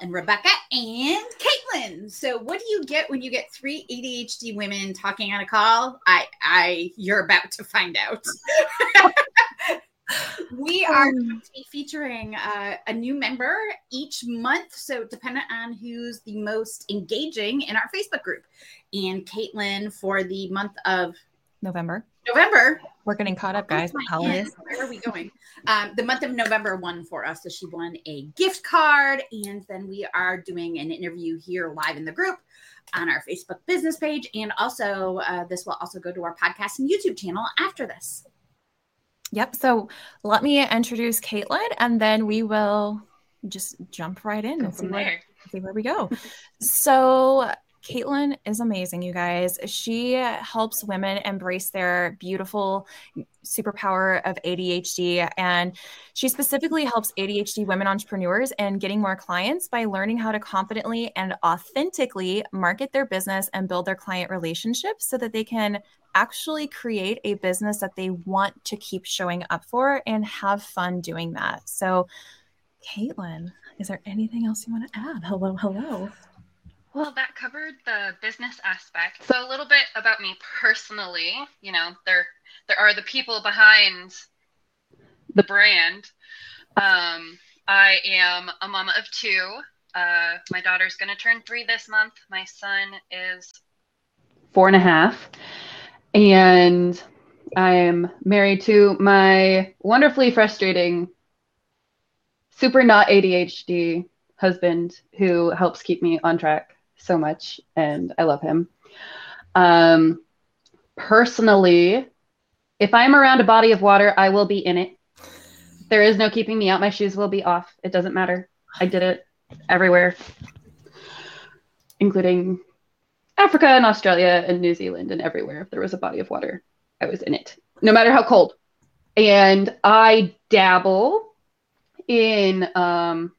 and Rebecca and Kaitlyn. So, what do you get when you get three ADHD women talking on a call? I, I, you're about to find out. we are um, featuring uh, a new member each month. So, dependent on who's the most engaging in our Facebook group. And Kaitlyn for the month of November. November. We're getting caught up, guys. Holidays. Where are we going? Um, the month of November won for us. So she won a gift card. And then we are doing an interview here live in the group on our Facebook business page. And also, uh, this will also go to our podcast and YouTube channel after this. Yep. So let me introduce Kaitlyn and then we will just jump right in and see where, see where we go. so Kaitlyn is amazing, you guys. She helps women embrace their beautiful superpower of ADHD. And she specifically helps ADHD women entrepreneurs and getting more clients by learning how to confidently and authentically market their business and build their client relationships so that they can actually create a business that they want to keep showing up for and have fun doing that. So, Kaitlyn, is there anything else you want to add? Hello, hello. Well, that covered the business aspect. So a little bit about me personally, you know, there there are the people behind the brand. Um, I am a mama of two. Uh, my daughter's going to turn three this month. My son is four and a half. And I'm married to my wonderfully frustrating, super not ADHD husband who helps keep me on track so much, and I love him. Um, personally, if I'm around a body of water, I will be in it. There is no keeping me out. My shoes will be off. It doesn't matter. I did it everywhere, including Africa and Australia and New Zealand and everywhere. If there was a body of water, I was in it, no matter how cold. And I dabble in um,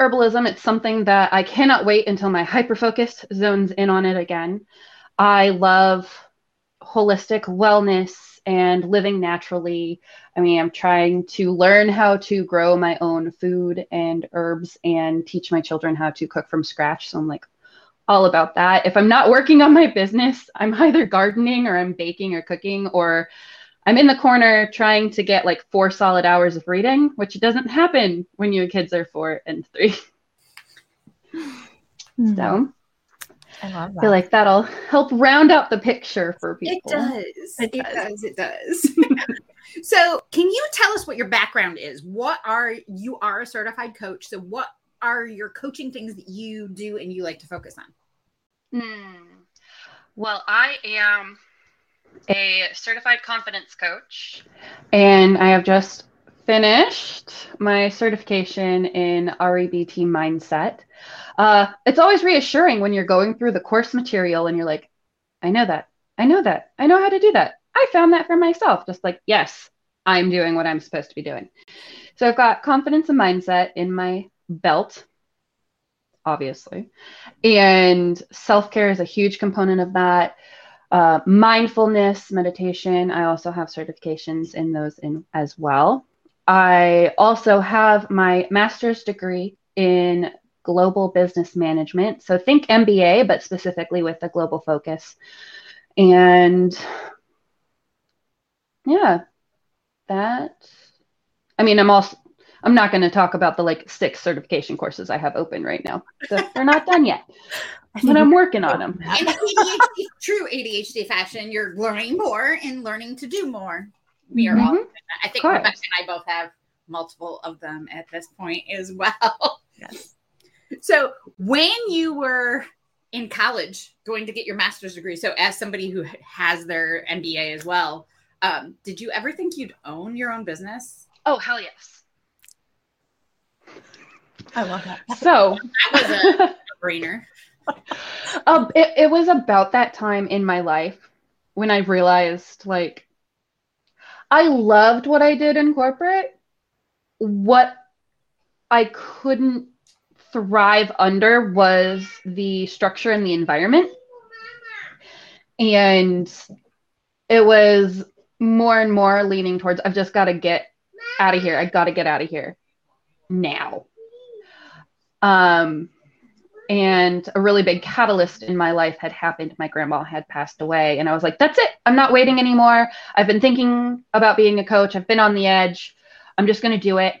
herbalism. It's something that I cannot wait until my hyperfocus zones in on it again. I love holistic wellness and living naturally. I mean, I'm trying to learn how to grow my own food and herbs and teach my children how to cook from scratch. So I'm like all about that. If I'm not working on my business, I'm either gardening or I'm baking or cooking or I'm in the corner trying to get like four solid hours of reading, which doesn't happen when your kids are four and three. Mm-hmm. So I love that. feel like that'll help round out the picture for people. It does. It, it does. It does. so, can you tell us what your background is? What are you are a certified coach? So, what are your coaching things that you do and you like to focus on? Hmm. Well, I am a certified confidence coach. And I have just finished my certification in REBT mindset. Uh, it's always reassuring when you're going through the course material and you're like, I know that. I know that. I know how to do that. I found that for myself. Just like, yes, I'm doing what I'm supposed to be doing. So I've got confidence and mindset in my belt, obviously. And self care is a huge component of that uh, mindfulness meditation. I also have certifications in those in as well. I also have my master's degree in global business management. So think MBA, but specifically with a global focus. And yeah, that. I mean, I'm also I'm not going to talk about the like six certification courses I have open right now. they're not done yet, but I'm working on them. In ADHD, true ADHD fashion, you're learning more and learning to do more. We are mm-hmm. all. I think Rebecca and I both have multiple of them at this point as well. Yes. So when you were in college going to get your master's degree, so as somebody who has their MBA as well, um, did you ever think you'd own your own business? Oh hell yes. I love that. So that was a brainer. Um, it, it was about that time in my life when I realized like I loved what I did in corporate. What I couldn't thrive under was the structure and the environment. And it was more and more leaning towards I've just got to get out of here. I got to get out of here now. Um, and a really big catalyst in my life had happened. My grandma had passed away, and I was like, that's it. I'm not waiting anymore. I've been thinking about being a coach, I've been on the edge. I'm just going to do it.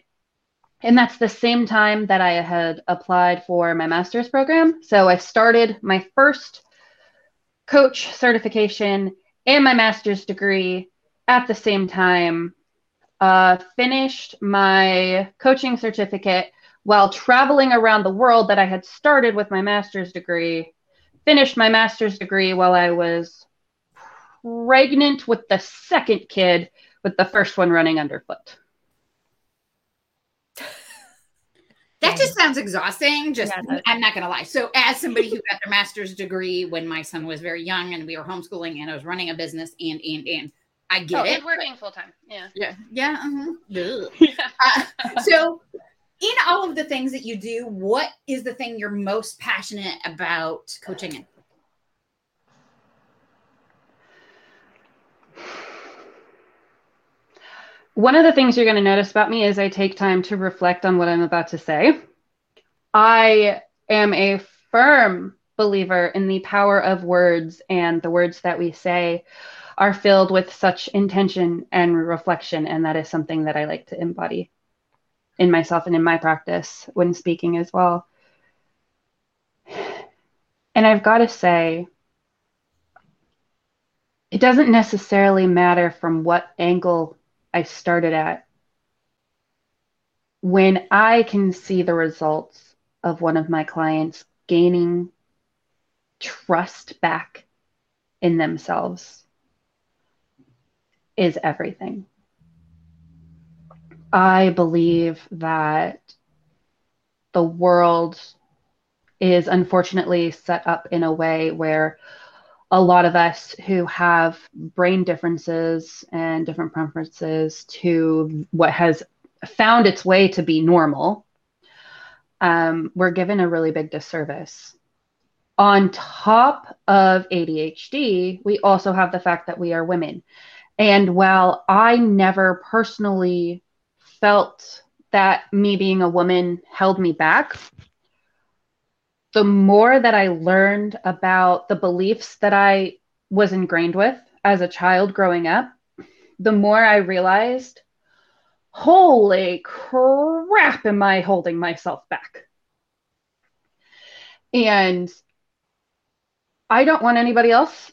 And that's the same time that I had applied for my master's program. So I started my first coach certification and my master's degree at the same time. Uh, finished my coaching certificate while traveling around the world that I had started with my master's degree. Finished my master's degree while I was pregnant with the second kid, with the first one running underfoot. That just sounds exhausting. Just yeah, I'm not gonna lie. So as somebody who got their master's degree when my son was very young and we were homeschooling and I was running a business and and and I get oh, it. working full time. Yeah. Yeah. Yeah. Uh-huh. yeah. Uh, so in all of the things that you do, what is the thing you're most passionate about coaching in? One of the things you're going to notice about me is I take time to reflect on what I'm about to say. I am a firm believer in the power of words, and the words that we say are filled with such intention and reflection. And that is something that I like to embody in myself and in my practice when speaking as well. And I've got to say, it doesn't necessarily matter from what angle I started at, when I can see the results of one of my clients gaining trust back in themselves is everything. I believe that the world is unfortunately set up in a way where a lot of us who have brain differences and different preferences to what has found its way to be normal, um, we're given a really big disservice. On top of ADHD, we also have the fact that we are women. And while I never personally felt that me being a woman held me back, the more that I learned about the beliefs that I was ingrained with as a child growing up, the more I realized, holy crap, am I holding myself back? And I don't want anybody else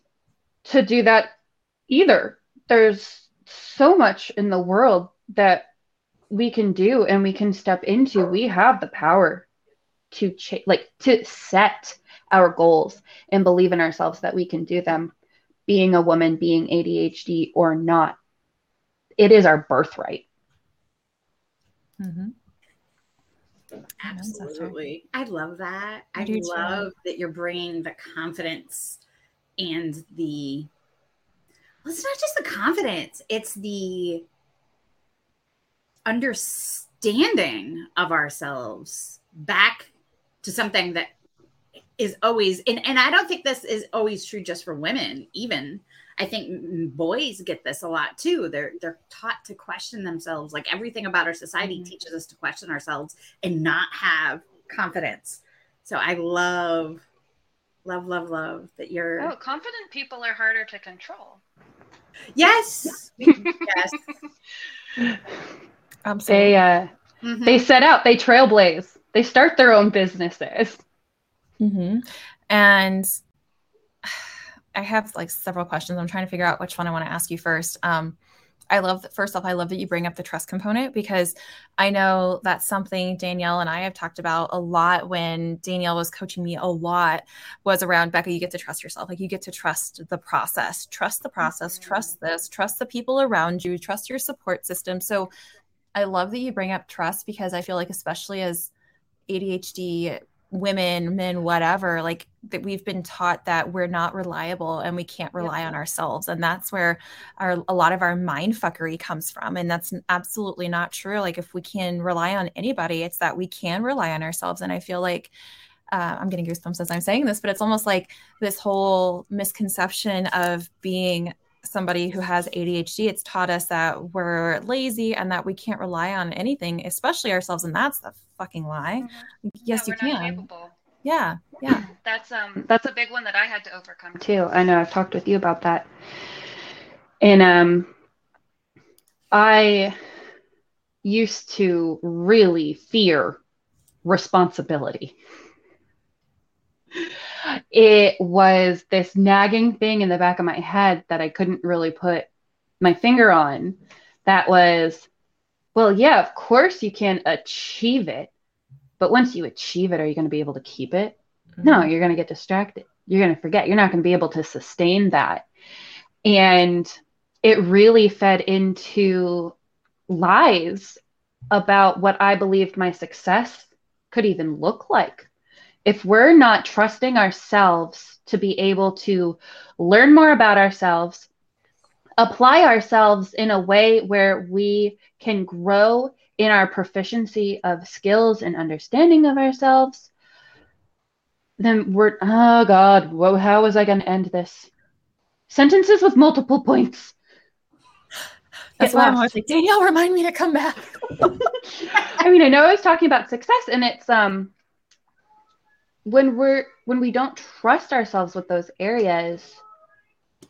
to do that either. There's so much in the world that we can do and we can step into. We have the power to cha- like to set our goals and believe in ourselves that we can do them being a woman being adhd or not it is our birthright mm-hmm. absolutely i love that i, I love too. that you're bringing the confidence and the well, it's not just the confidence it's the understanding of ourselves back to something that is always and, and i don't think this is always true just for women even. I think boys get this a lot too. They're they're taught to question themselves like everything about our society mm-hmm. teaches us to question ourselves and not have confidence. So i love love love love that you're oh confident people are harder to control yes yes Absolutely. they uh mm-hmm. they set out they trailblaze they start their own businesses. Mm-hmm. And I have like several questions. I'm trying to figure out which one I want to ask you first. Um, I love that. first off, I love that you bring up the trust component because I know that's something Danielle and I have talked about a lot when Danielle was coaching me a lot was around Becca, you get to trust yourself. Like you get to trust the process, trust the process, mm-hmm. trust this, trust the people around you, trust your support system. So I love that you bring up trust because I feel like especially as ADHD women, men, whatever, like that we've been taught that we're not reliable and we can't rely yeah. on ourselves. And that's where our a lot of our mind fuckery comes from. And that's absolutely not true. Like if we can rely on anybody, it's that we can rely on ourselves. And I feel like uh, I'm getting goosebumps as I'm saying this, but it's almost like this whole misconception of being somebody who has ADHD, it's taught us that we're lazy and that we can't rely on anything, especially ourselves. And that's the fucking lie. Mm-hmm. Yes, yeah, you can. Yeah, yeah. That's um that's a big one that I had to overcome too. I know I've talked with you about that. And um I used to really fear responsibility. It was this nagging thing in the back of my head that I couldn't really put my finger on. That was, well, yeah, of course you can achieve it. But once you achieve it, are you going to be able to keep it? Mm-hmm. No, you're going to get distracted. You're going to forget. You're not going to be able to sustain that. And it really fed into lies about what I believed my success could even look like. If we're not trusting ourselves to be able to learn more about ourselves, apply ourselves in a way where we can grow in our proficiency of skills and understanding of ourselves, then we're, oh God, whoa, how was I going to end this? Sentences with multiple points. That's why I'm always like, Danielle, remind me to come back. I mean, I know I was talking about success, and it's um when we're when we don't trust ourselves with those areas,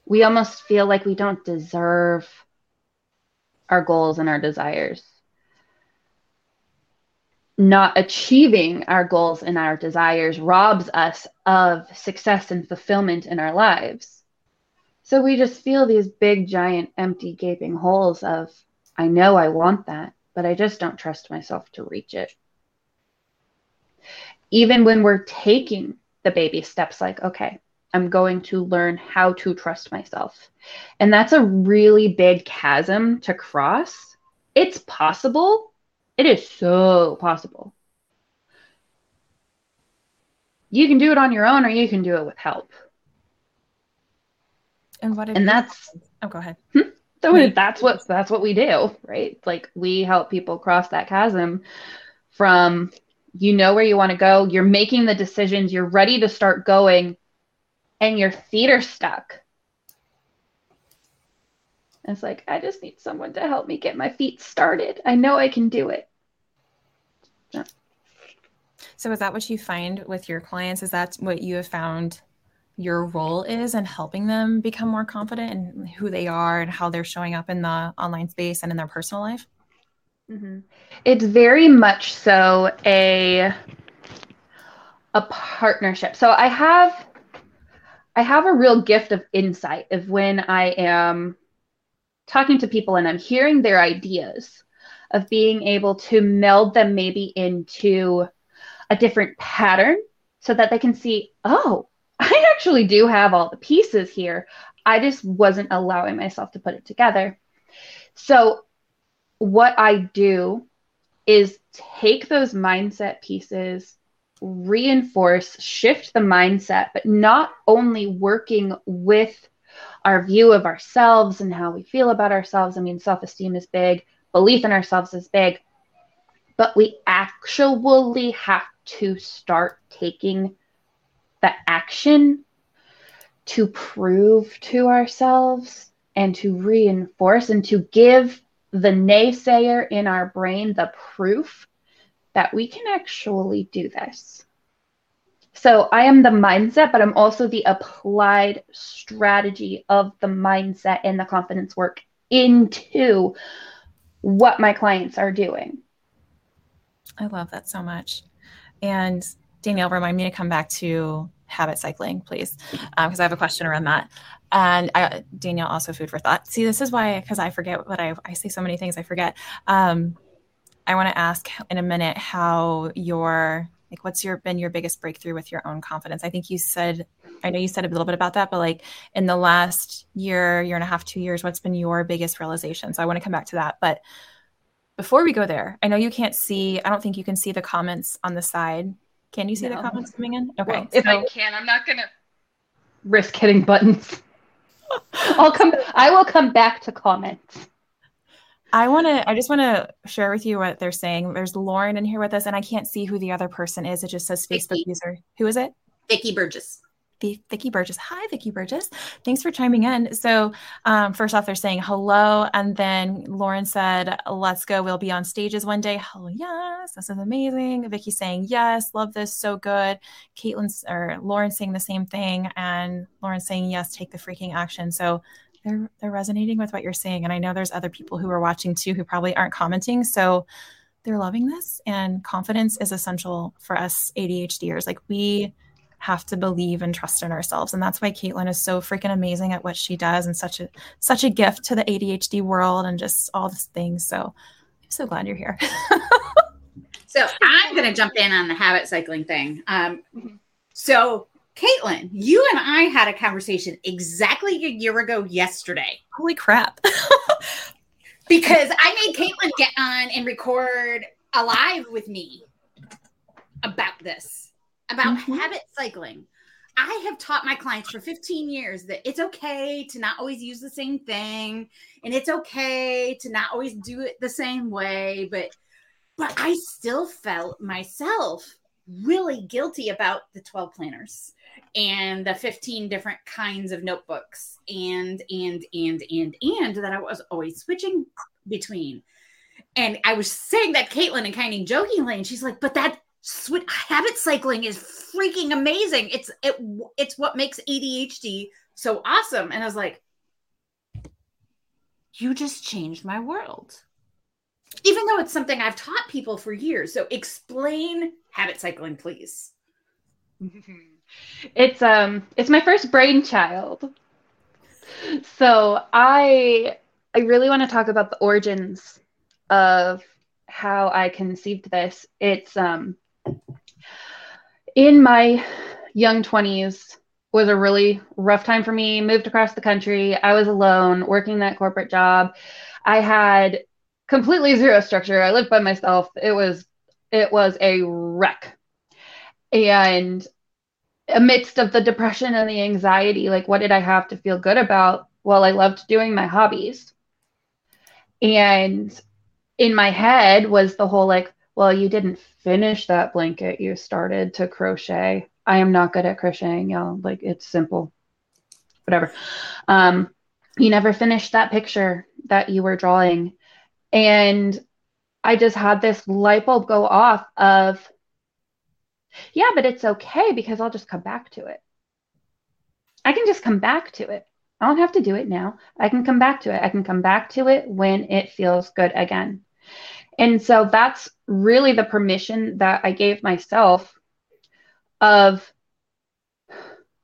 we almost feel like we don't deserve our goals and our desires. Not achieving our goals and our desires robs us of success and fulfillment in our lives. So we just feel these big, giant, empty, gaping holes of, I know I want that, but I just don't trust myself to reach it. Even when we're taking the baby steps, like, okay, I'm going to learn how to trust myself. And that's a really big chasm to cross. It's possible. It is so possible. You can do it on your own or you can do it with help. And what? And that's oh, go ahead. Hmm? So that's what that's what we do, right? Like we help people cross that chasm from you know where you want to go, you're making the decisions, you're ready to start going, and your feet are stuck. it's like, I just need someone to help me get my feet started. I know I can do it. So, is that what you find with your clients? Is that what you have found your role is in helping them become more confident in who they are and how they're showing up in the online space and in their personal life? Mm-hmm. It's very much so a a partnership. So I have I have a real gift of insight of when I am talking to people and I'm hearing their ideas of being able to meld them maybe into a different pattern so that they can see, oh, I actually do have all the pieces here. I just wasn't allowing myself to put it together. So, what I do is take those mindset pieces, reinforce, shift the mindset, but not only working with our view of ourselves and how we feel about ourselves. I mean, self esteem is big, belief in ourselves is big, but we actually have to start taking the action to prove to ourselves and to reinforce and to give the naysayer in our brain the proof that we can actually do this. So I am the mindset, but I'm also the applied strategy of the mindset and the confidence work into what my clients are doing. I love that so much. And Danielle, remind me to come back to habit cycling, please, because um, I have a question around that. And I, Danielle, also food for thought. See, this is why, because I forget what I, I say so many things I forget. Um, I want to ask in a minute how your like what's your been your biggest breakthrough with your own confidence i think you said i know you said a little bit about that but like in the last year year and a half two years what's been your biggest realization so i want to come back to that but before we go there i know you can't see i don't think you can see the comments on the side can you see no. the comments coming in? Okay. Well, if so, I can, I'm not gonna risk hitting buttons. I'll come. I will come back to comments. I want to. I just want to share with you what they're saying. There's Lauren in here with us, and I can't see who the other person is. It just says Facebook Vicky. user. Who is it? Vicky Burgess. Vicky Burgess. Hi, Vicky Burgess. Thanks for chiming in. So, um, first off, they're saying hello. And then Lauren said, Let's go. We'll be on stages one day. Hell yes. This is amazing. Vicky saying, Yes, love this. So good. Kaitlyn's or Lauren saying the same thing. And Lauren saying, Yes, take the freaking action. So, they're, they're resonating with what you're saying. And I know there's other people who are watching too who probably aren't commenting. So, they're loving this. And confidence is essential for us ADHDers. Like, we, have to believe and trust in ourselves. And that's why kaitlyn is so freaking amazing at what she does and such a such a gift to the adhd world and just all these things. So i'm so glad you're here. So i'm going to jump in on the habit cycling thing. Um, so kaitlyn you and i had a conversation exactly a year ago yesterday. Holy crap. Because i made kaitlyn get on and record a live with me about this about mm-hmm. habit cycling. I have taught my clients for 15 years that it's okay to not always use the same thing and it's okay to not always do it the same way, but but I still felt myself really guilty about the 12 planners and the 15 different kinds of notebooks and and and and and that I was always switching between. And I was saying that Kaitlyn and kind of jokingly, and she's like, but that Sweet habit cycling is freaking amazing. It's it it's what makes ADHD so awesome. And I was like, you just changed my world. Even though it's something I've taught people for years. So explain habit cycling, please. It's um it's my first brainchild. So I I really want to talk about the origins of how I conceived this. It's um in my young 20s was a really rough time for me. Moved across the country. I was alone working that corporate job. I had completely zero structure. I lived by myself. It was it was a wreck. And amidst of the depression and the anxiety, like what did I have to feel good about? Well, I loved doing my hobbies. And in my head was the whole like, well, you didn't finish that blanket you started to crochet. I am not good at crocheting, y'all. Like it's simple. Whatever. Um, you never finished that picture that you were drawing. And I just had this light bulb go off of, yeah, but it's okay because I'll just come back to it. I can just come back to it. I don't have to do it now. I can come back to it. I can come back to it when it feels good again. And so that's really the permission that I gave myself of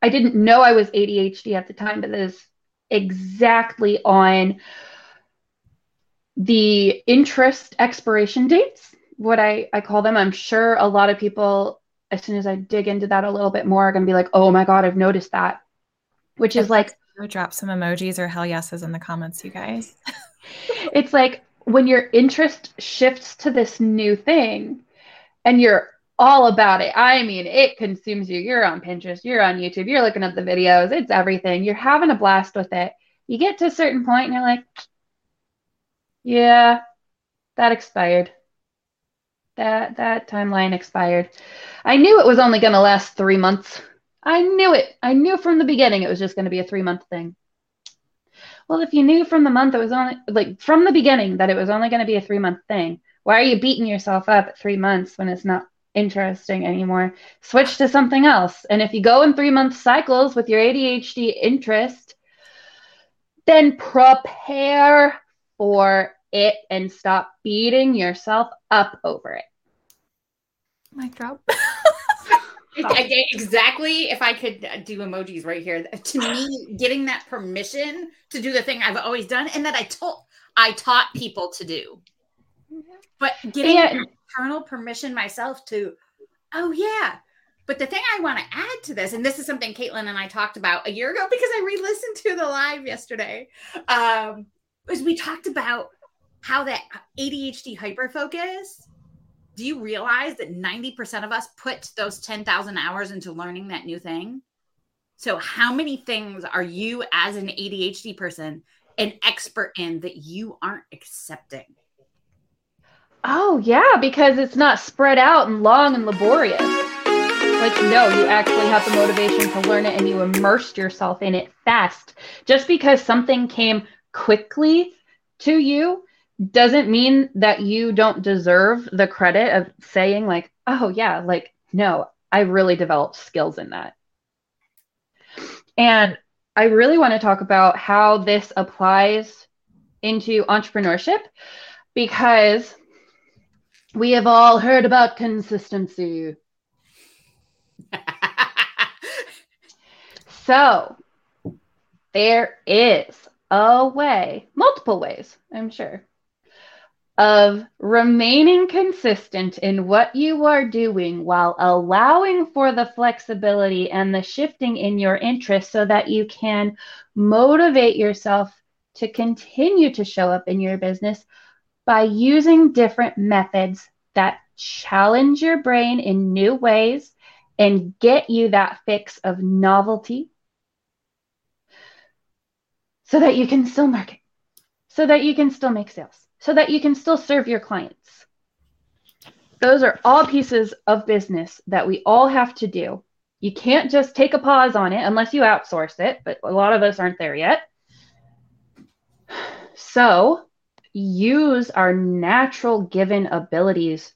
I didn't know I was ADHD at the time, but this exactly on the interest expiration dates, what I, I call them. I'm sure a lot of people, as soon as I dig into that a little bit more, are going to be like, oh my God, I've noticed that. Which is like, drop some emojis or hell yeses in the comments, you guys. it's like, when your interest shifts to this new thing and you're all about it. I mean, it consumes you. You're on Pinterest, you're on YouTube, you're looking at the videos, it's everything. You're having a blast with it. You get to a certain point and you're like, yeah, that expired. That that timeline expired. I knew it was only going to last 3 months. I knew it. I knew from the beginning it was just going to be a 3 month thing. Well, if you knew from the month it was only like from the beginning that it was only going to be a three month thing, why are you beating yourself up at three months when it's not interesting anymore? Switch to something else. And if you go in three month cycles with your ADHD interest, then prepare for it and stop beating yourself up over it. Mic drop. exactly if I could uh, do emojis right here. To me, getting that permission to do the thing I've always done and that I told I taught people to do. But getting yeah. internal permission myself to, oh yeah. But the thing I want to add to this, and this is something Kaitlyn and I talked about a year ago because I re-listened to the live yesterday, um, was we talked about how that ADHD hyperfocus do you realize that 90% of us put those 10,000 hours into learning that new thing? So, how many things are you, as an ADHD person, an expert in that you aren't accepting? Oh, yeah, because it's not spread out and long and laborious. Like, no, you actually have the motivation to learn it and you immersed yourself in it fast. Just because something came quickly to you doesn't mean that you don't deserve the credit of saying, like, oh, yeah, like, no, I really developed skills in that. And I really want to talk about how this applies into entrepreneurship because we have all heard about consistency. so there is a way, multiple ways, I'm sure, of remaining consistent in what you are doing while allowing for the flexibility and the shifting in your interests so that you can motivate yourself to continue to show up in your business by using different methods that challenge your brain in new ways and get you that fix of novelty so that you can still market, so that you can still make sales so that you can still serve your clients. Those are all pieces of business that we all have to do. You can't just take a pause on it unless you outsource it, but a lot of us aren't there yet. So, use our natural given abilities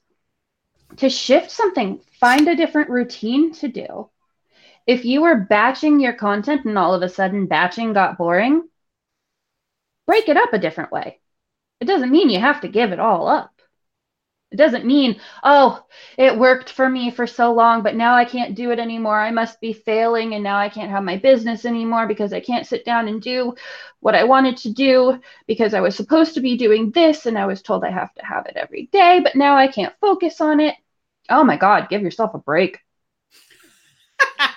to shift something, find a different routine to do. If you were batching your content and all of a sudden batching got boring, break it up a different way. It doesn't mean you have to give it all up. It doesn't mean, oh, it worked for me for so long, but now I can't do it anymore. I must be failing, and now I can't have my business anymore because I can't sit down and do what I wanted to do because I was supposed to be doing this and I was told I have to have it every day, but now I can't focus on it. Oh my God, give yourself a break.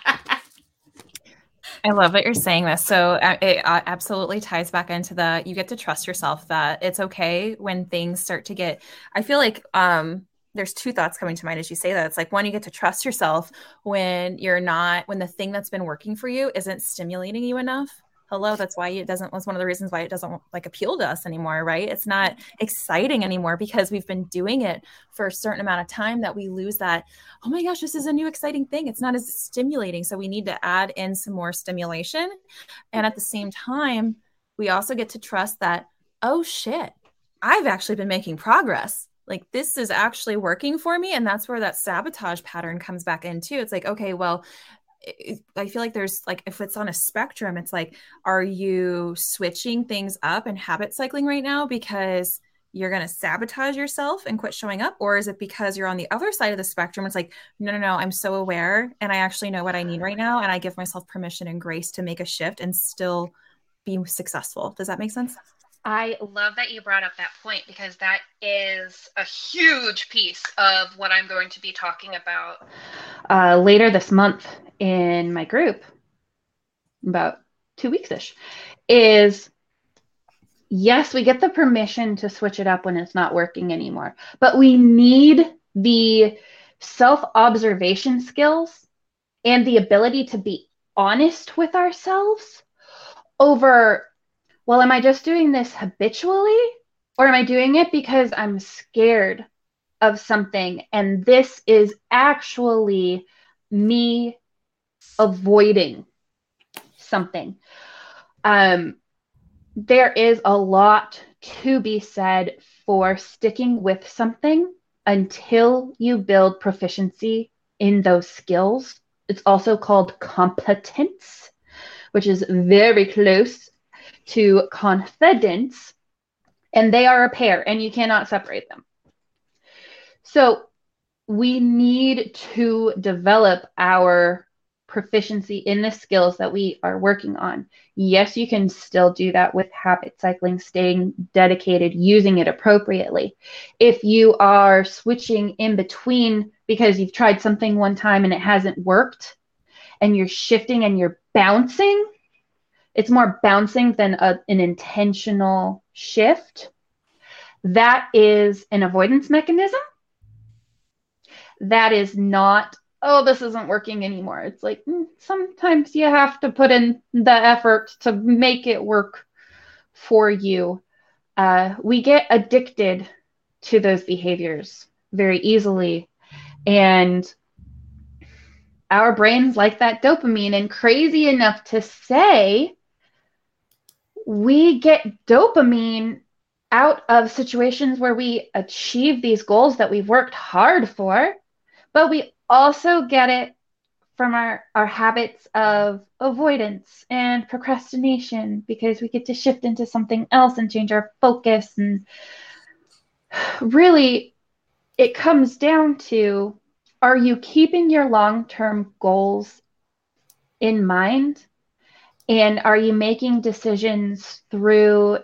I love that you're saying this. So uh, it uh, absolutely ties back into the you get to trust yourself that it's okay when things start to get. I feel like um, there's two thoughts coming to mind as you say that. It's like one, you get to trust yourself when you're not when the thing that's been working for you isn't stimulating you enough hello that's why it doesn't was one of the reasons why it doesn't like appeal to us anymore right? It's not mm-hmm. exciting anymore because we've been doing it for a certain amount of time that we lose that oh my gosh this is a new exciting thing. It's not as stimulating so we need to add in some more stimulation. And at the same time we also get to trust that oh shit i've actually been making progress. Like this is actually working for me and that's where that sabotage pattern comes back in too. It's like okay well I feel like there's like if it's on a spectrum, it's like, are you switching things up and habit cycling right now because you're going to sabotage yourself and quit showing up? Or is it because you're on the other side of the spectrum? It's like, no, no, no, I'm so aware and I actually know what I need right now. And I give myself permission and grace to make a shift and still be successful. Does that make sense? I love that you brought up that point because that is a huge piece of what I'm going to be talking about uh, later this month in my group, about two weeks ish, is yes, we get the permission to switch it up when it's not working anymore, but we need the self observation skills and the ability to be honest with ourselves over well, am I just doing this habitually? Or am I doing it because I'm scared of something? And this is actually me avoiding something. Um, there is a lot to be said for sticking with something until you build proficiency in those skills. It's also called competence, which is very close to confidence, and they are a pair, and you cannot separate them. So we need to develop our proficiency in the skills that we are working on. Yes, you can still do that with habit cycling, staying dedicated, using it appropriately. If you are switching in between because you've tried something one time and it hasn't worked, and you're shifting and you're bouncing, it's more bouncing than a, an intentional shift. That is an avoidance mechanism. That is not, oh, this isn't working anymore. It's like mm, sometimes you have to put in the effort to make it work for you. Uh, we get addicted to those behaviors very easily. And our brains like that dopamine, and crazy enough to say, we get dopamine out of situations where we achieve these goals that we've worked hard for, but we also get it from our, our habits of avoidance and procrastination because we get to shift into something else and change our focus. And really, it comes down to are you keeping your long term goals in mind? And are you making decisions through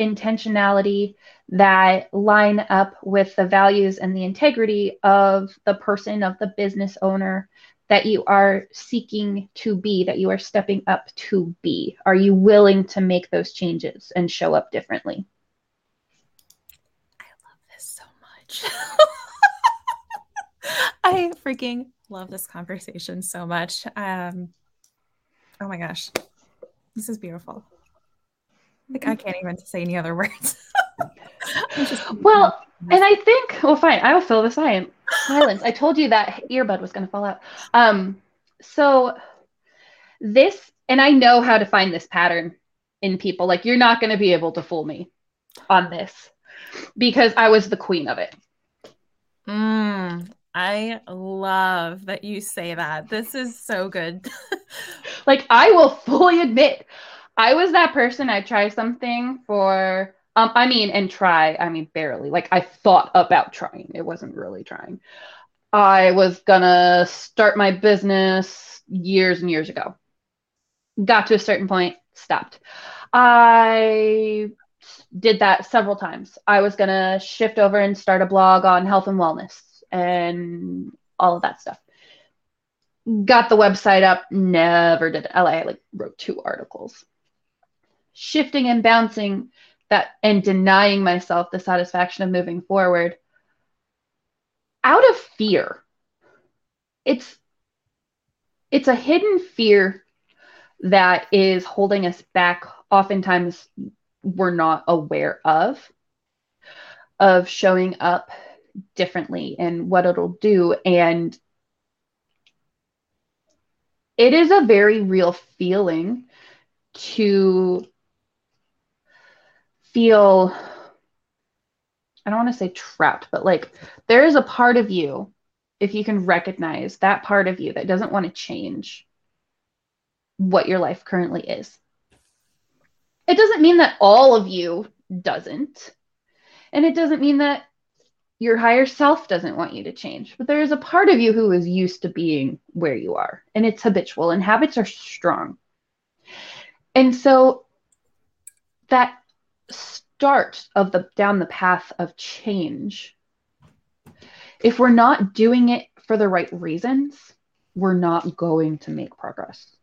intentionality that line up with the values and the integrity of the person, of the business owner that you are seeking to be, that you are stepping up to be? Are you willing to make those changes and show up differently? I love this so much. I freaking love this conversation so much. Um, oh my gosh, this is beautiful. Like I can't even say any other words. well, and I think well, fine. I will fill the silence. Silence. I told you that earbud was going to fall out. Um, so this, and I know how to find this pattern in people. Like you're not going to be able to fool me on this because I was the queen of it. Mm, I love that you say that. This is so good. like I will fully admit I was that person. I try something for, um, I mean, and try, I mean, barely. Like I thought about trying. It wasn't really trying. I was gonna start my business years and years ago. Got to a certain point, stopped. I did that several times. I was gonna shift over and start a blog on health and wellness and all of that stuff. Got the website up, never did. I like wrote two articles shifting and bouncing that and denying myself the satisfaction of moving forward out of fear it's it's a hidden fear that is holding us back oftentimes we're not aware of of showing up differently and what it'll do and it is a very real feeling to feel I don't want to say trapped, but like there is a part of you, if you can recognize that part of you that doesn't want to change what your life currently is. It doesn't mean that all of you doesn't. And it doesn't mean that your higher self doesn't want you to change. But there is a part of you who is used to being where you are, and it's habitual, and habits are strong. And so that start of the down the path of change if we're not doing it for the right reasons we're not going to make progress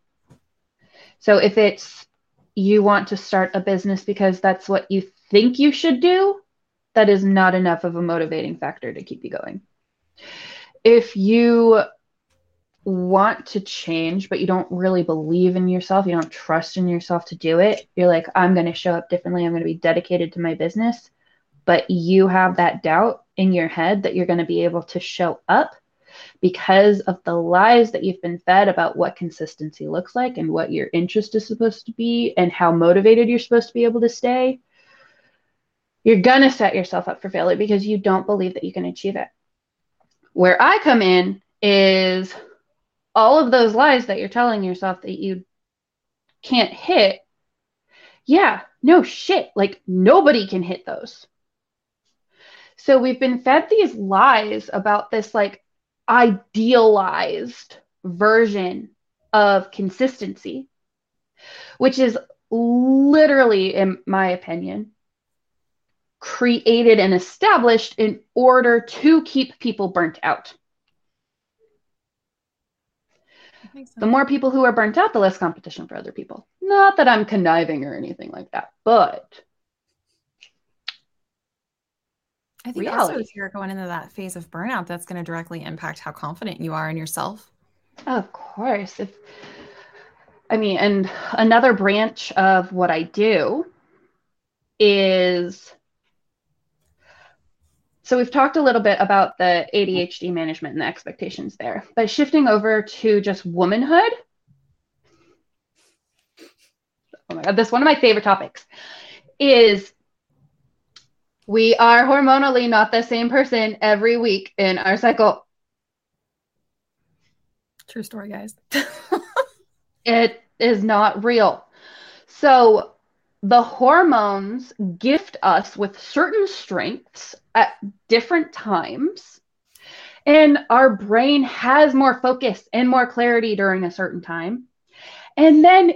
so if it's you want to start a business because that's what you think you should do that is not enough of a motivating factor to keep you going if you want to change, but you don't really believe in yourself, you don't trust in yourself to do it, you're like, I'm going to show up differently, I'm going to be dedicated to my business. But you have that doubt in your head that you're going to be able to show up because of the lies that you've been fed about what consistency looks like and what your interest is supposed to be and how motivated you're supposed to be able to stay. You're going to set yourself up for failure because you don't believe that you can achieve it. Where I come in is all of those lies that you're telling yourself that you can't hit, yeah, no shit. Like nobody can hit those. So we've been fed these lies about this like idealized version of consistency, which is literally, in my opinion, created and established in order to keep people burnt out. the more people who are burnt out, the less competition for other people. Not that I'm conniving or anything like that, but I think reality. also if you're going into that phase of burnout, that's going to directly impact how confident you are in yourself. Of course. If I mean, and another branch of what I do is so we've talked a little bit about the ADHD management and the expectations there, but shifting over to just womanhood. Oh my god, this is one of my favorite topics is we are hormonally not the same person every week in our cycle. True story, guys. it is not real. So the hormones gift us with certain strengths at different times. And our brain has more focus and more clarity during a certain time. And then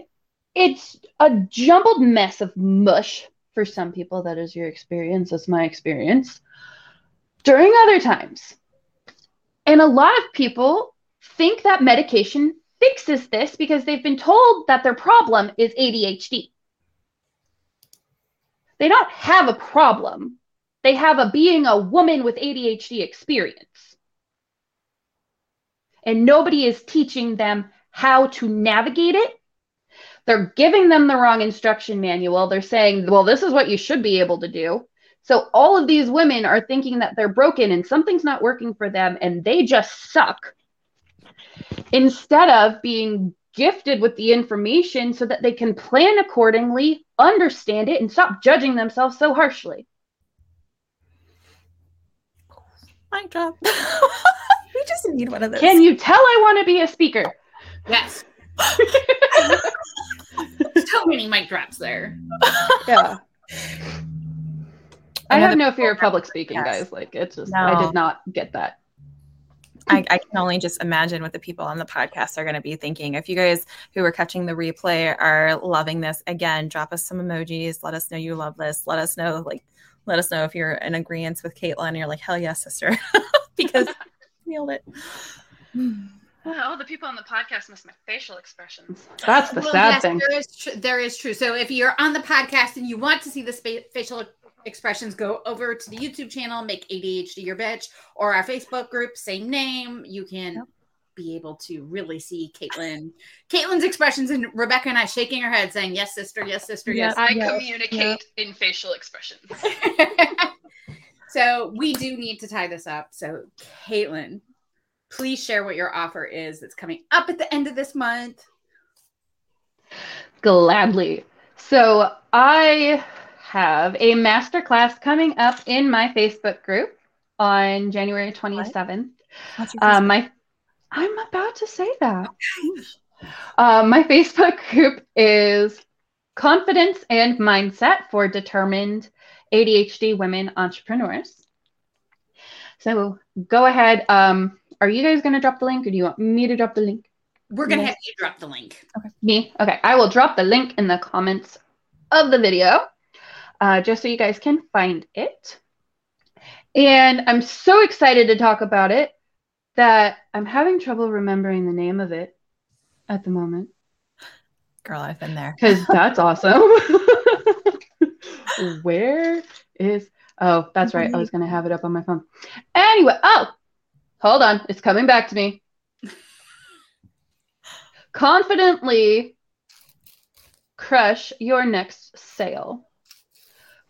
it's a jumbled mess of mush for some people. That is your experience. That's my experience. During other times. And a lot of people think that medication fixes this because they've been told that their problem is ADHD. They don't have a problem. They have a being a woman with ADHD experience. And nobody is teaching them how to navigate it. They're giving them the wrong instruction manual. They're saying, well, this is what you should be able to do. So all of these women are thinking that they're broken and something's not working for them and they just suck. Instead of being gifted with the information so that they can plan accordingly, understand it, and stop judging themselves so harshly. My job. we just need one of those. Can you tell I want to be a speaker? Yes. so many mic drops there. Yeah. I have no fear of public speaking, yes. guys. Like it's just no. I did not get that. I, I, can only just imagine what the people on the podcast are going to be thinking. If you guys who are catching the replay are loving this, again, drop us some emojis. Let us know you love this. Let us know, like, let us know if you're in agreement with Kaitlyn and you're like, hell yes, sister, because I nailed it. Oh, the people on the podcast miss my facial expressions. That's the well, sad yes, thing. There is, tr- there is true. So if you're on the podcast and you want to see the spa- facial expressions, go over to the YouTube channel, make ADHD your bitch, or our Facebook group, same name. You can yep. be able to really see Kaitlyn, Kaitlyn's expressions, and Rebecca and I shaking our head, saying, "Yes, sister. Yes, sister. Yes." I yes. communicate in facial expressions. so we do need to tie this up. So, Kaitlyn, please share what your offer is that's coming up at the end of this month. Gladly. So I have a masterclass coming up in my Facebook group on January 27th. Um, my, I'm about to say that. Um, my Facebook group is Confidence and Mindset for Determined ADHD Women Entrepreneurs. So go ahead. Um, are you guys going to drop the link or do you want me to drop the link? We're going to have you drop the link. Okay. Me? Okay. I will drop the link in the comments of the video uh, just so you guys can find it. And I'm so excited to talk about it that I'm having trouble remembering the name of it at the moment. Girl, I've been there. Because that's awesome. Where is. Oh, that's right. I was going to have it up on my phone. Anyway, oh, hold on. It's coming back to me. Confidently crush your next sale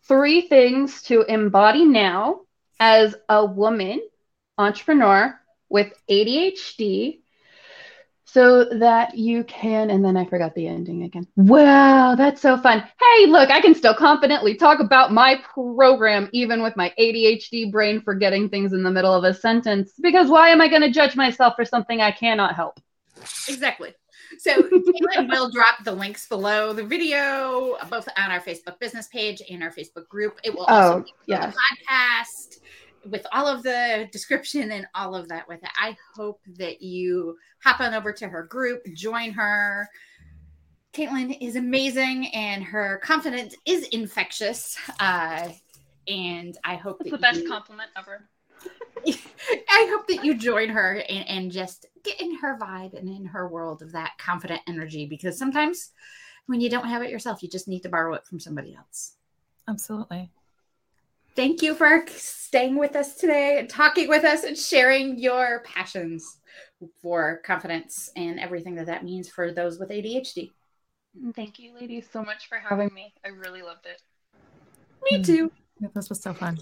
three things to embody now as a woman entrepreneur with ADHD so that you can and then I forgot the ending again. Wow, that's so fun. Hey, look, I can still confidently talk about my program even with my ADHD brain forgetting things in the middle of a sentence because why am I going to judge myself for something I cannot help? Exactly. So Kaitlyn will drop the links below the video, both on our Facebook business page and our Facebook group. It will also oh, be yeah. the podcast with all of the description and all of that with it. I hope that you hop on over to her group, join her. Kaitlyn is amazing and her confidence is infectious. Uh, and I hope That's the best you... compliment ever. I hope that you join her and, and just get in her vibe and in her world of that confident energy because sometimes when you don't have it yourself, you just need to borrow it from somebody else. Absolutely. Thank you for staying with us today and talking with us and sharing your passions for confidence and everything that that means for those with ADHD. Thank you, ladies, so much for having me. I really loved it. Me too. Mm. This was so fun.